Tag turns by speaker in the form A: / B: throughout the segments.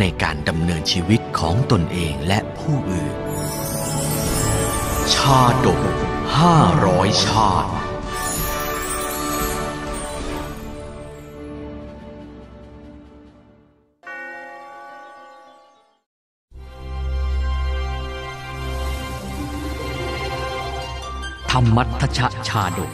A: ในการดำเนินชีวิตของตนเองและผู้อื่น ชาดกห้าร้อยชาติธรรมัทชชาดก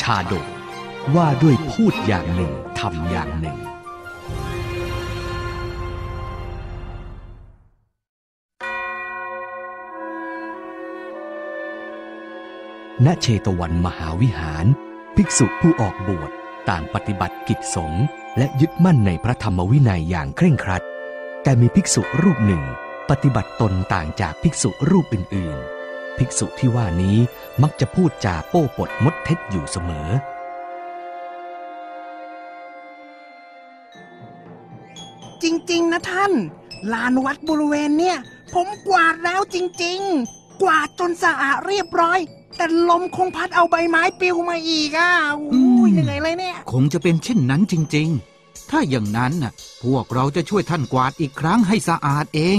A: ชาดกว่าด้วยพูดอย่างหนึ่งทำอย่างหนึ่ง ณเชตวันมหาวิหาร ภิกษุผู้ออกบวชต่างปฏิบัติกิจสงฆ์และยึดมั่นในพระธรรมวินัยอย่างเคร่งครัด แต่มีภิกษุรูปหนึ่ง ปฏิบัติตนต่างจากภิกษุรูปอื่น ๆ ภิกษุที่ว่านี้มักจะพูดจาโป้ปดมดเท็จอยู่เสมอ
B: จริง ๆ นะท่าน ลานวัดบริเวณเนี่ย ผมกวาดแล้วจริง ๆ กวาดจนสะอาดเรียบร้อย แต่ลมคงพัดเอาใบไม้ปลิวมาอีกอะโอ้ย
C: อืม
B: เหนื่อยเลยเนี่ย
C: คงจะเป็นเช่นนั้นจริง ๆ ถ้าอย่างนั้นน่ะ พวกเราจะช่วยท่านกวาดอีกครั้งให้สะอาดเอง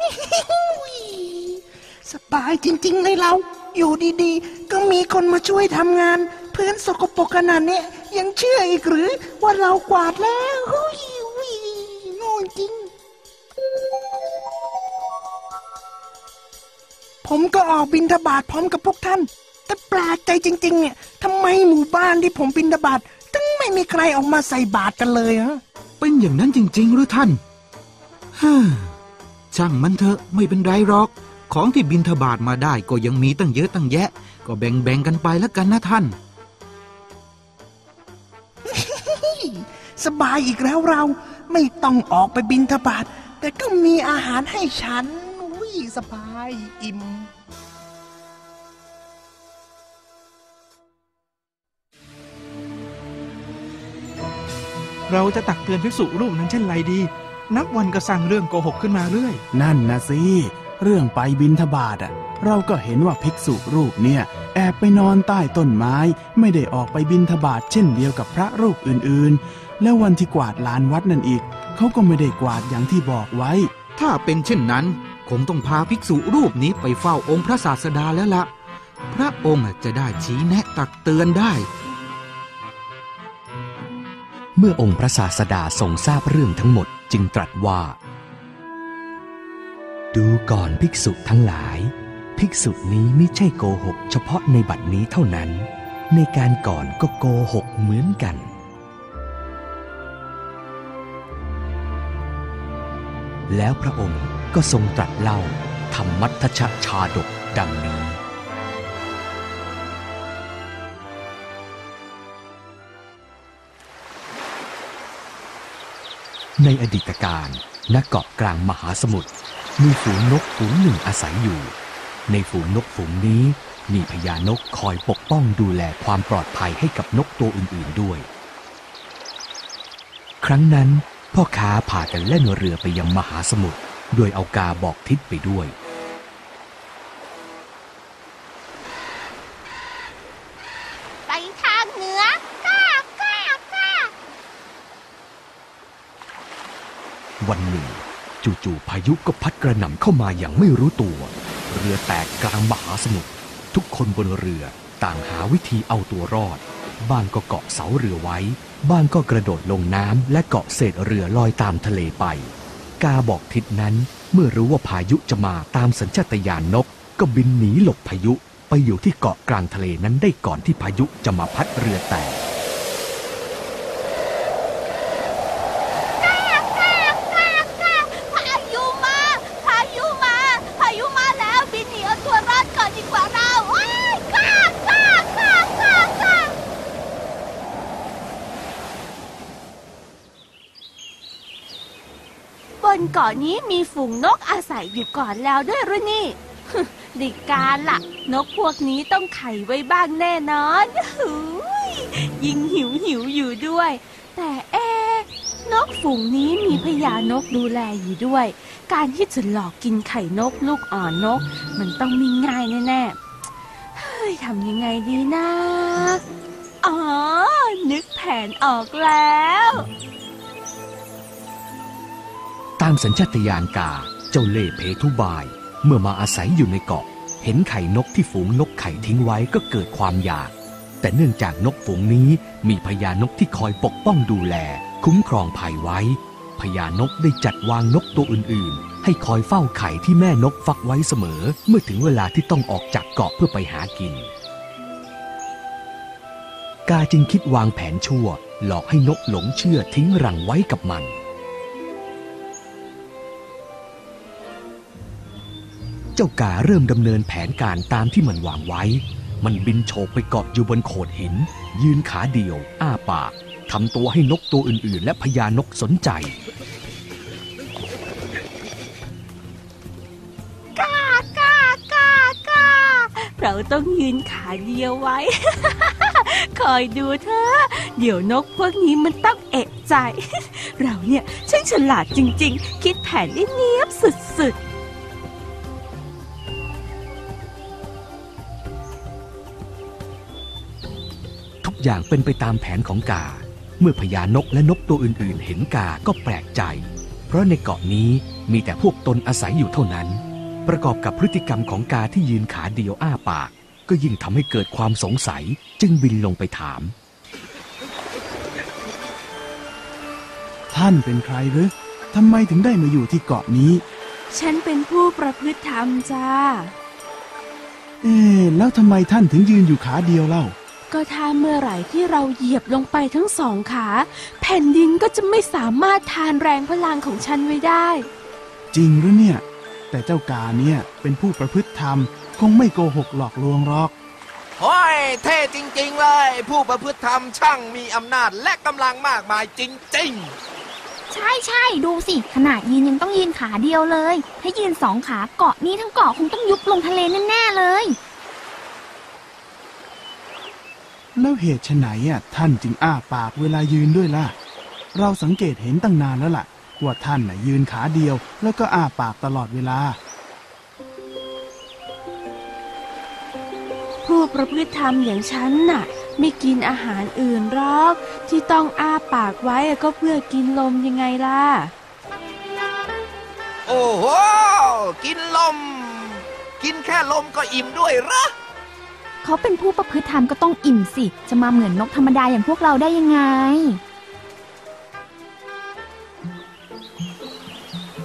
B: อุ๊ยสบายจริง ๆ เลยเรา อยู่ดีๆ ก็มีคนมาช่วยทำงานพื้นสกปรกขนาดเนี้ยยังเชื่ออีกหรือว่าเรากวาดแล้วอุ๊ยอุ๊ยโง่จริง ผมก็ออกบินทบาทพร้อมกับพวกท่าน แต่แปลกใจจริง ๆ เนี่ยทำไมหมู่บ้านที่ผมบินทบาทถึงไม่มีใครออกมาใส่บาตรกันเลยฮะ
C: เป็นอย่างนั้นจริง ๆ หรือท่านฮ่าช่างมันเถอะไม่เป็นไรหรอก ของที่บินทบาทมาได้ก็ยังมีตั้งเยอะตั้งแยะ ก็แบ่งๆกันไปแล้วกันนะท่าน
B: สบายอีกแล้วเราไม่ต้องออกไปบินทบาทแต่ก็มีอาหารให้ฉันอุ้ย สบายอิ่ม
D: เราจะตักเตือนภิกษุรูปนั้นเช่นไรดี นับวันก็สร้างเรื่องโกหกขึ้นมาเรื่อย
E: นั่นนะสิ เรื่องไปบินทบาทอะ เราก็เห็นว่าภิกษุรูปเนี่ย แอบไปนอนใต้ต้นไม้ ไม่ได้ออกไปบินทบาทเช่นเดียวกับพระรูปอื่นๆ แล้ววันที่กวาดลานวัดนั่นอีก เขาก็ไม่ได้กวาดอย่างที่บอกไว้
C: ถ้าเป็นเช่นนั้น คงต้องพาภิกษุรูปนี้ไปเฝ้าองค์พระศาสดาแล้วละพระองค์จะได้ชี้แนะตักเตือนได้
A: เมื่อองค์พระศาสดาทรงทราบเรื่องทั้งหมดจึงตรัสว่า ดูก่อนภิกษุทั้งหลาย ภิกษุนี้ไม่ใช่โกหก เฉพาะในบัดนี้เท่านั้น ในการก่อนก็โกหกเหมือนกันแล้วพระองค์ ก็ทรงตรัสเล่าธรรมัทชชาดกดังนี้ ในอดีตการณเกาะกลางมหาสมุทรมีฝูงนกฝูงหนึ่งอาศัยอยู่ ในฝูงนกฝูงนี้มีพญานกคอยปกป้องดูแลความปลอดภัยให้กับนกตัวอื่นๆด้วย ครั้งนั้นพ่อค้าพากันเล่นเรือไปยังมหาสมุทร โดยเอากาบอกทิศไปด้วย
F: ไปทางเหนือก้าก้าก้า
A: วันหนึ่ง จู่ๆพายุก็พัดกระหน่ำเข้ามาอย่างไม่รู้ตัว เรือแตกกลางมหาสมุทรทุกคนบนเรือต่างหาวิธีเอาตัวรอด บ้างก็เกาะเสาเรือไว้ บ้างก็กระโดดลงน้ำและเกาะเศษเรือลอยตามทะเลไป กาบอกทิศนั้น เมื่อรู้ว่าพายุจะมาตามสัญชาตญาณนก ก็บินหนีหลบพายุไปอยู่ที่เกาะกลางทะเลนั้นได้ก่อนที่พายุจะมาพัดเรือแตก
F: ก้าก้าก้าก้าพายุมา พายุมา พายุมาแล้วบินหนีเอาตัวรอดก่อนดีกว่าเราว้ายก้าก้าก้าก้าก้า
B: พ
F: นเกาะนี้มีฝูงนกอาศัยอยู่ก่อนแล้วด้วยหรือนี่ดิการล่ะ นกพวกนี้ต้องไข่ไว้บ้างแน่นอนยิ่งหิวหิวอยู่ด้วย แต่เอ๊นกฝูงนี้มีพญานกดูแลอยู่ด้วย การที่จะหลอกกินไข่นกลูกอ่อนนก มันต้องมีง่ายแน่ๆเฮ้ยทำยังไงดีนะ อ๋อ นึกแผนออกแล้ว
A: ตามสัญชาตญาณกา เจ้าเล่เพทุบาย เมื่อมาอาศัยอยู่ในเกาะ เห็นไข่นกที่ฝูงนกไข่ทิ้งไว้ก็เกิดความอยาก แต่เนื่องจากนกฝูงนี้มีพญานกที่คอยปกป้องดูแล คุ้มครองภัยไว้ พญานกได้จัดวางนกตัวอื่น ๆ ให้คอยเฝ้าไข่ที่แม่นกฟักไว้เสมอ เมื่อถึงเวลาที่ต้องออกจากเกาะเพื่อไปหากิน กาจึงคิดวางแผนชั่ว หลอกให้นกหลงเชื่อทิ้งรังไว้กับมัน เจ้ากาเริ่มดำเนินแผนการตามที่มันวางไว้ มันบินโฉบไปเกาะอยู่บนโขดหิน ยืนขาเดียว อ้าปากทำตัวให้นกตัวอื่น ๆ และพญานกสนใจ
F: กากากากาเราต้องยืนขาเดียวไว้ คอยดูเธอ เดี๋ยวนกพวกนี้มันต้องเอะใจ เราเนี่ยช่างฉลาดจริง ๆ คิดแผนได้เนียบสุด
A: ทุ อย่างเป็นไปตามแผนของกา เมื่อพญานกและนกตัวอื่นๆ เห็นกาก็แปลกใจ เพราะในเกาะนี้มีแต่พวกตนอาศัยอยู่เท่านั้น ประกอบกับพฤติกรรมของกาที่ยืนขาเดียวอ้าปาก ก็ยิ่งทำให้เกิดความสงสัยจึงบินลงไปถาม
E: ท่านเป็นใครหรือทำไมถึงได้มาอยู่ที่เกาะนี้
F: ๆฉันเป็นผู้ประพฤติธรรมจ้า
E: เอ๊ะแล้วทำไมท่านถึงยืนอยู่ขาเดียวเล่า
F: ก็ถ้าเมื่อไหร่ที่เราเหยียบลงไปทั้งสองขา แผ่นดินก็จะไม่สามารถทานแรงพลังของฉันไว้ได้
E: จริงหรือเนี่ย แต่เจ้ากาเนี่ยเป็นผู้ประพฤติธรรม คงไม่โกหกหลอกลวงหรอก
G: โอ้ยเท่จริง ๆ เลย ผู้ประพฤติธรรมช่างมีอำนาจและกำลังมากมายจริง
H: ใช่ใช่ดูสิ ขนาดยืนยังต้องยืนขาเดียวเลย ถ้ายืนสองขาเกาะนี้ทั้งเกาะคงต้องยุบลงทะเลแน่ๆเลย
E: แล้วเหตุไฉนอะท่านจึงอ้าปากเวลายืนด้วยล่ะ เราสังเกตเห็นตั้งนานแล้วล่ะว่าท่านน่ะยืนขาเดียว แล้วก็อ้าปากตลอดเวลา
F: ผู้ประพฤติธรรมอย่างฉันน่ะ ไม่กินอาหารอื่นหรอก ที่ต้องอ้าปากไว้ก็เพื่อกินลมยังไงล่ะ
G: ๆโอ้โห กินลม กินแค่ลมก็อิ่มด้วยเหรอ
H: เขาเป็นผู้ประพฤติธรรมก็ต้องอิ่มสิ จะมาเหมือนนกธรรมดาอย่างพวกเราได้ยังไง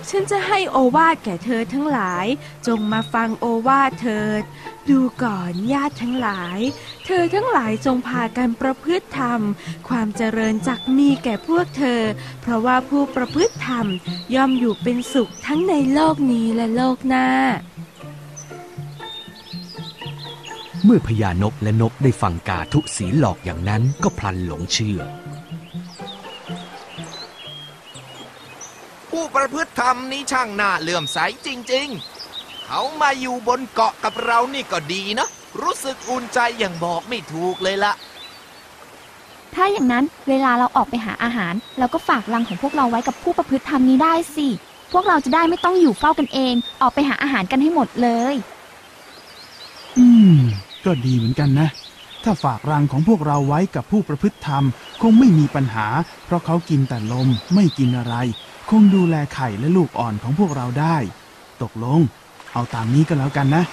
F: ฉันจะให้โอวาทแก่เธอทั้งหลาย จงมาฟังโอวาทเถิด ดูก่อนญาติทั้งหลาย เธอทั้งหลายจงพากันประพฤติธรรม ความเจริญจักมีแก่พวกเธอ เพราะว่าผู้ประพฤติธรรมย่อมอยู่เป็นสุขทั้งในโลกนี้และโลกหน้า
A: เมื่อพญานกและนกได้ฟังกาทุศีหลอกอย่างนั้นก็พลันหลงเชื่อ
G: ผู้ประพฤติธรรมนี้ช่างน่าเลื่อมใสจริง ๆ เขามาอยู่บนเกาะกับเรานี่ก็ดีนะ รู้สึกอุ่นใจอย่างบอกไม่ถูกเลยละ
H: ถ้าอย่างนั้นเวลาเราออกไปหาอาหารเราก็ฝากรังของพวกเราไว้กับผู้ประพฤติธรรมนี้ได้สิ พวกเราจะได้ไม่ต้องอยู่เฝ้ากันเอง ออกไปหาอาหารกันให้หมดเลย
E: อืม ก็ดีเหมือนกันนะ ถ้าฝากรังของพวกเราไว้กับผู้ประพฤติธรรม คงไม่มีปัญหา เพราะเขากินแต่ลมไม่กินอะไร คงดูแลไข่และลูกอ่อนของพวกเราได้ ตกลง เอาตามนี้ก็แล้วกันนะ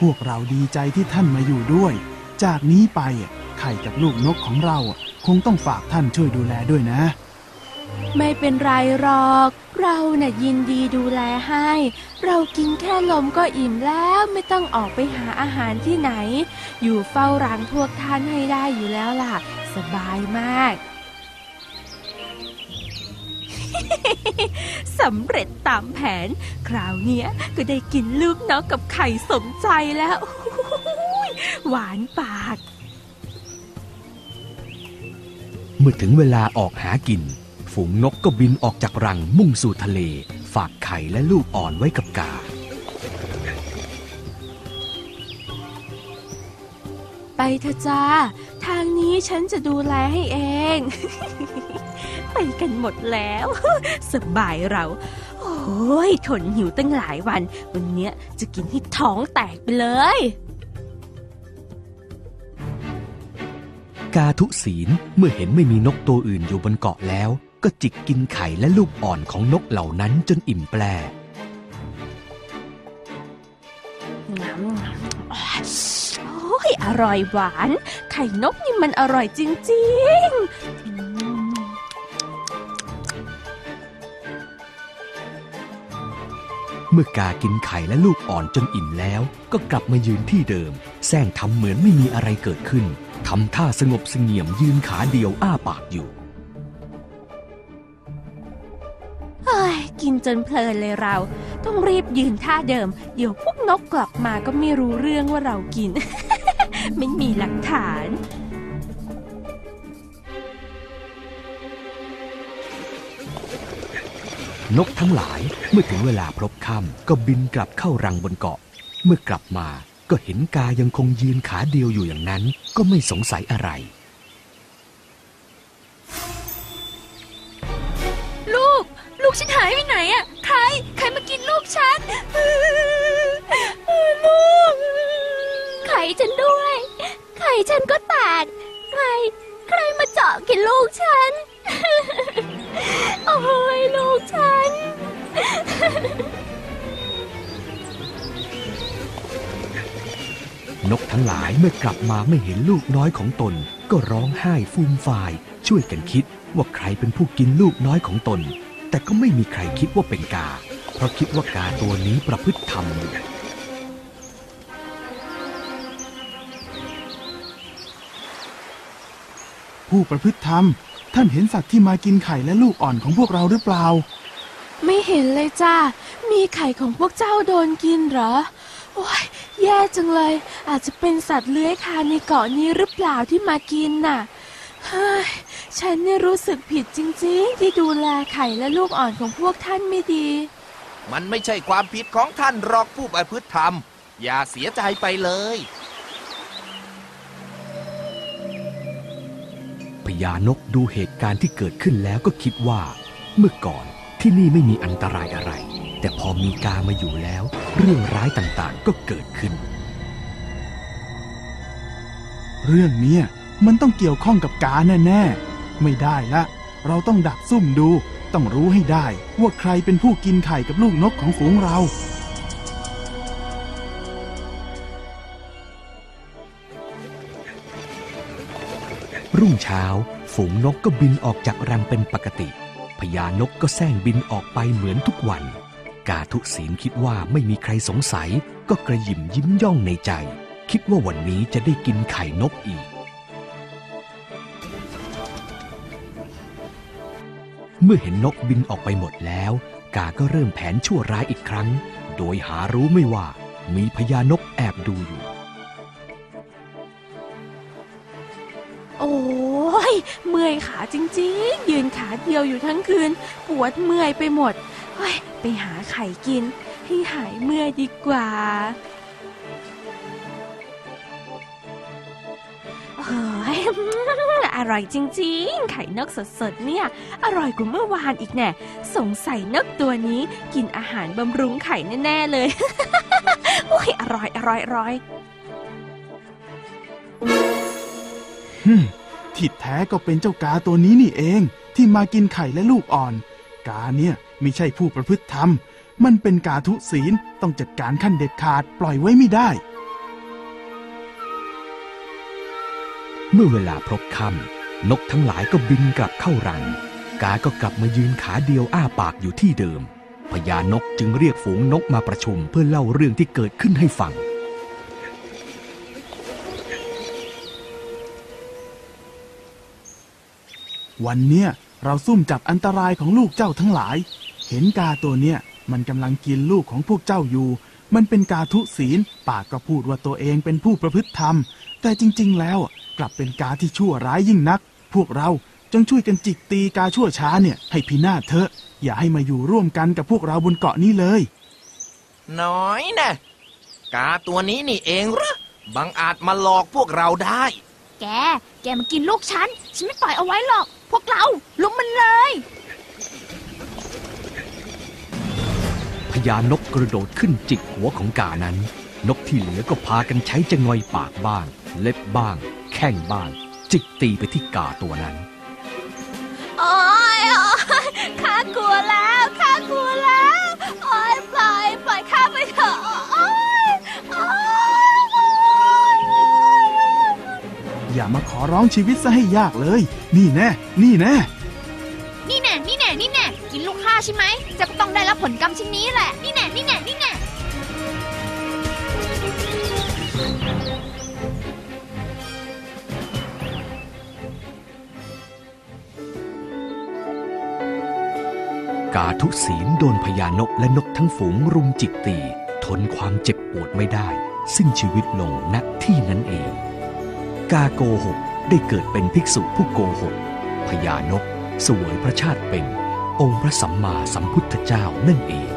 E: พวกเราดีใจที่ท่านมาอยู่ด้วย จากนี้ไปไข่กับลูกนกของเราคงต้องฝากท่านช่วยดูแลด้วยนะ
F: ไม่เป็นไรหรอก เราน่ะยินดีดูแลให้ เรากินแค่ลมก็อิ่มแล้วไม่ต้องออกไปหาอาหารที่ไหน อยู่เฝ้ารังพวกท่านให้ได้อยู่แล้วล่ะ สบายมากสำเร็จตามแผน คราวเนี้ยก็ได้กินลูกนกกับไข่สมใจแล้ว หวานปาก
A: เมื่อถึงเวลาออกหากิน ฝูงนกก็บินออกจากรังมุ่งสู่ทะเล ฝากไข่และลูกอ่อนไว้กับกา
F: ไปเถอะจ้า ทางนี้ฉันจะดูแลให้เอง ไปกันหมดแล้ว สบายเรา โอ้ยทนหิวตั้งหลายวัน วันเนี้ยจะกินให้ท้องแตกไปเลย
A: กาทุศีลเมื่อเห็นไม่มีนกตัวอื่นอยู่บนเกาะแล้ว ก็จิกกินไข่และลูกอ่อนของนกเหล่านั้นจนอิ่มแปร
F: โอ้ยอร่อยหวาน ไข่นกนี่มันอร่อยจริงๆอืม
A: เมื่อกากินไข่และลูกอ่อนจนอิ่มแล้ว ก็กลับมายืนที่เดิมแซงทำเหมือนไม่มีอะไรเกิดขึ้นทำท่าสงบเสงี่ยมยืนขาเดียวอ้าปากอยู่
F: จนเพลินเลยเรา ต้องรีบยืนท่าเดิม เดี๋ยวพวกนกกลับมาก็ไม่รู้เรื่องว่าเรากิน ไม่มีหลักฐาน
A: นกทั้งหลายเมื่อถึงเวลาพลบค่ำก็บินกลับเข้ารังบนเกาะ เมื่อกลับมาก็เห็นกายังคงยืนขาเดียวอยู่อย่างนั้น ก็ไม่สงสัยอะไร
I: ฉันหายไปไหนอะใคร ใครมากินลูกฉันลูกไข่ฉันด้วยไข่ฉันก็แตกใคร ใครมาเจาะกินลูกฉัน โอ้ยลูกฉัน
A: นกทั้งหลายเมื่อกลับมาไม่เห็นลูกน้อยของตน ก็ร้องไห้ฟูมฟาย ช่วยกันคิดว่าใครเป็นผู้กินลูกน้อยของตน แต่ก็ไม่มีใครคิดว่าเป็นกา เพราะคิดว่ากาตัวนี้ประพฤติธรรมอยู่
E: ผู้ประพฤติธรรม ท่านเห็นสัตว์ที่มากินไข่และลูกอ่อนของพวกเราหรือเปล่า
F: ไม่เห็นเลยจ้ามีไข่ของพวกเจ้าโดนกินเหรอ โอ้ยแย่จังเลย อาจจะเป็นสัตว์เลื้อยคลานในเกาะนี้หรือเปล่าที่มากินน่ะเฮ้ย ฉันเนี่ยรู้สึกผิดจริงๆ ที่ดูแลไข่และลูกอ่อนของพวกท่านไม่ดี
G: มันไม่ใช่ความผิดของท่านหรอกผู้ประพฤติธรรม อย่าเสียใจไปเลย
A: พญานกดูเหตุการณ์ที่เกิดขึ้นแล้วก็คิดว่า เมื่อก่อนที่นี่ไม่มีอันตรายอะไร แต่พอมีกามาอยู่แล้ว เรื่องร้ายต่างๆก็เกิดขึ้น
E: เรื่องเนี้ย มันต้องเกี่ยวข้องกับกาแน่ๆ ไม่ได้ละ เราต้องดักซุ่มดู ต้องรู้ให้ได้ ว่าใครเป็นผู้กินไข่กับลูกนกของฝูงเรา
A: รุ่งเช้า ฝูงนกก็บินออกจากรังเป็นปกติ พญานกก็แซงบินออกไปเหมือนทุกวัน กาทุศีลคิดว่าไม่มีใครสงสัย ก็กระยิมยิ้มย่องในใจ คิดว่าวันนี้จะได้กินไข่นกอีก เมื่อเห็นนกบินออกไปหมดแล้ว กาก็เริ่มแผนชั่วร้ายอีกครั้ง โดยหารู้ไม่ว่ามีพญานกแอบดูอยู่
F: โอ้ยเมื่อยขาจริงๆ ยืนขาเดียวอยู่ทั้งคืน ปวดเมื่อยไปหมด ไปหาไข่กิน ให้หายเมื่อยดีกว่า ร่อยจริง ๆ ไข่นกสดๆ เนี่ย อร่อยกว่าเมื่อวานอีกแน่ สงสัยนกตัวนี้กินอาหารบำรุงไข่แน่ ๆ เลย โอ้ย อร่อย อร่อยอร่อย
E: ฮึมที่แท้ก็เป็นเจ้ากาตัวนี้นี่เอง ที่มากินไข่และลูกอ่อน กาเนี่ยไม่ใช่ผู้ประพฤติธรรม มันเป็นกาทุศีลต้องจัดการขั้นเด็ดขาดปล่อยไว้ไม่ได้
A: เมื่อเวลาพลบค่ำ นกทั้งหลายก็บินกลับเข้ารัง กาก็กลับมายืนขาเดียวอ้าปากอยู่ที่เดิมพญานกจึงเรียกฝูงนกมาประชุมเพื่อเล่าเรื่องที่เกิดขึ้นให้ฟัง
E: วันเนี้ยเราซุ่มจับอันตรายของลูกเจ้าทั้งหลาย เห็นกาตัวเนี้ยมันกำลังกินลูกของพวกเจ้าอยู่ มันเป็นกาทุศีล ปากก็พูดว่าตัวเองเป็นผู้ประพฤติธรรม แต่จริง ๆ แล้วกลับเป็นกาที่ชั่วร้ายยิ่งนัก พวกเราจงช่วยกันจิกตีกาชั่วช้าเนี่ยให้พินาศเถอะ อย่าให้มาอยู่ร่วมกันกับพวกเราบนเกาะนี้เลย
G: น้อยนะกาตัวนี้นี่เองเหรอบังอาจมาหลอกพวกเราได้
H: แก แกมากินลูกฉัน ฉันไม่ปล่อยเอาไว้หรอก พวกเราลุมมันเลย
A: ญานกกระโดดขึ้นจิกหัวของกานั้น นกที่เหลือก็พากันใช้จะงอยปากบ้าง เล็บบ้าง แข้งบ้าง จิกตีไปที่กาตัวนั้น
F: โอ๊ยโอ๊ยข้ากลัวแล้วข้ากลัวแล้วโอ๊ยปล่อยปล่อยข้าไปเถอะโอ๊ยโอ๊ยโอ๊ยโอ๊ย
E: อย่ามาขอร้องชีวิตซะให้ยากเลย นี่แน่นี่แน่
H: นี่ ผลกรรมชิ้นนี้แหละ นี่แน่ นี่แน่ นี่แน่
A: กาทุศีลโดนพญานกและนกทั้งฝูงรุมจิกตี ทนความเจ็บปวดไม่ได้ สิ้นชีวิตลงณที่นั้นเอง กาโกหกได้เกิดเป็นภิกษุผู้โกหกพญานกสวยพระชาติเป็น องค์พระสัมมาสัมพุทธเจ้านั่นเอง